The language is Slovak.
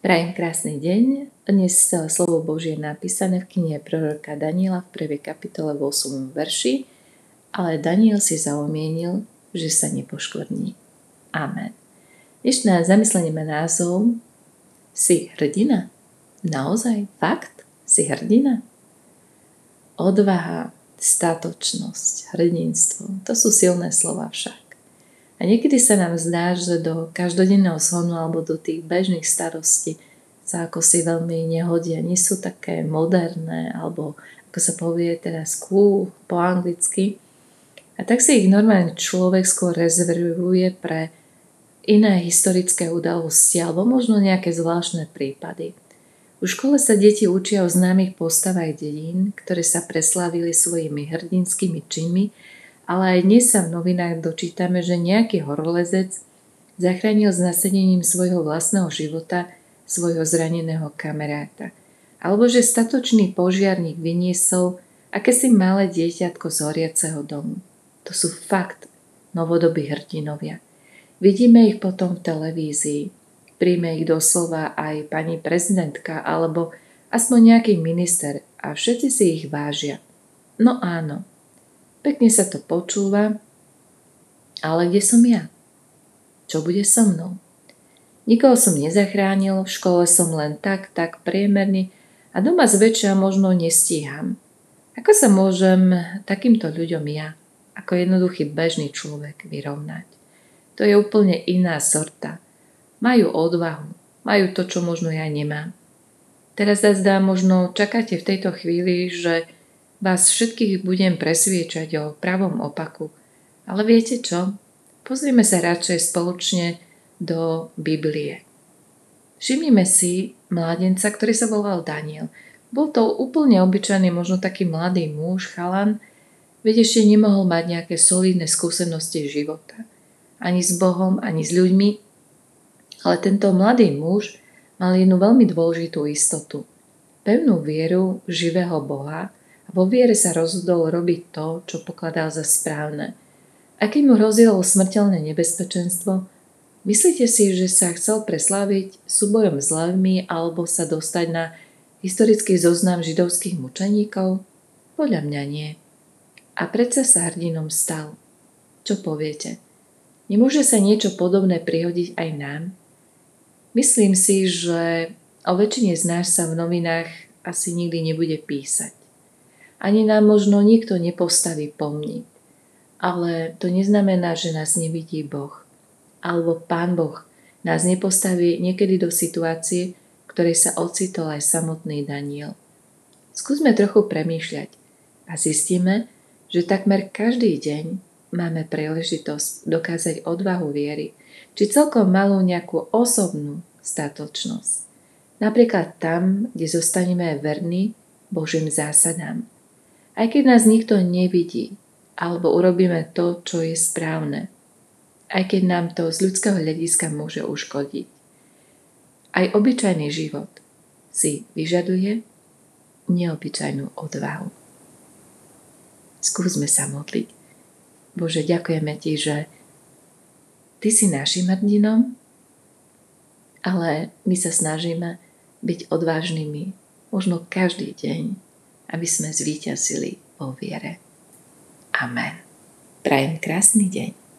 Prajem krásny deň. Dnes slovo Božie napísané v knihe proroka Daniela v 1. kapitole v 8. verši, ale Daniel si zaumienil, že sa nepoškvrní. Amen. Dnešné zamyslenie má názov Si hrdina? Naozaj? Fakt? Si hrdina? Odvaha, statočnosť, hrdinstvo, to sú silné slova však. A niekedy sa nám zdá, že do každodenného slonu alebo do tých bežných starostí sa ako si veľmi nehodia, nie sú také moderné alebo ako sa povie teraz cool po anglicky. A tak si ich normálny človek skôr rezervuje pre iné historické udalosti alebo možno nejaké zvláštne prípady. V škole sa deti učia o známych postavách dedín, ktoré sa preslávili svojimi hrdinskými činmi ale aj dnes sa v novinách dočítame, že nejaký horolezec zachránil s nasadením svojho vlastného života svojho zraneného kamaráta. Alebo že statočný požiarník vyniesol akési malé dieťatko z horiaceho domu. To sú fakt novodobí hrdinovia. Vidíme ich potom v televízii. Príjme ich doslova aj pani prezidentka alebo aspoň nejaký minister a všetci si ich vážia. No áno, Pekne sa to počúva, ale kde som ja? Čo bude so mnou? Nikoho som nezachránil, v škole som len tak, tak priemerný a doma zväčšia možno nestíham. Ako sa môžem takýmto ľuďom ja, ako jednoduchý bežný človek, vyrovnať? To je úplne iná sorta. Majú odvahu, majú to, čo možno ja nemám. Teraz zdá, možno čakáte v tejto chvíli, že Vás všetkých budem presviečať o pravom opaku. Ale viete čo? Pozrime sa radšej spoločne do Biblie. Všimnime si mladenca, ktorý sa volal Daniel. Bol to úplne obyčajný, možno taký mladý muž, chalan, veď ešte nemohol mať nejaké solidné skúsenosti života. Ani s Bohom, ani s ľuďmi. Ale tento mladý muž mal jednu veľmi dôležitú istotu. Pevnú vieru živého Boha, vo viere sa rozhodol robiť to, čo pokladal za správne. A keď mu hrozilo smrteľné nebezpečenstvo, myslíte si, že sa chcel presláviť súbojom s levmi alebo sa dostať na historický zoznam židovských mučeníkov? Podľa mňa nie. A predsa sa hrdinom stal. Čo poviete? Nemôže sa niečo podobné prihodiť aj nám? Myslím si, že o väčšine z nás sa v novinách asi nikdy nebude písať. Ani nám možno nikto nepostaví pomník. Ale to neznamená, že nás nevidí Boh. Alebo Pán Boh nás nepostaví niekedy do situácie, v ktorej sa ocitol aj samotný Daniel. Skúsme trochu premýšľať a zistíme, že takmer každý deň máme príležitosť dokázať odvahu viery, či celkom malú nejakú osobnú statočnosť. Napríklad tam, kde zostaneme verní Božím zásadám aj keď nás nikto nevidí, alebo urobíme to, čo je správne, aj keď nám to z ľudského hľadiska môže uškodiť. Aj obyčajný život si vyžaduje neobyčajnú odvahu. Skúsme sa modliť. Bože, ďakujeme Ti, že Ty si našim hrdinom, ale my sa snažíme byť odvážnymi možno každý deň aby sme zvíťazili vo viere. Amen. Prajem krásny deň.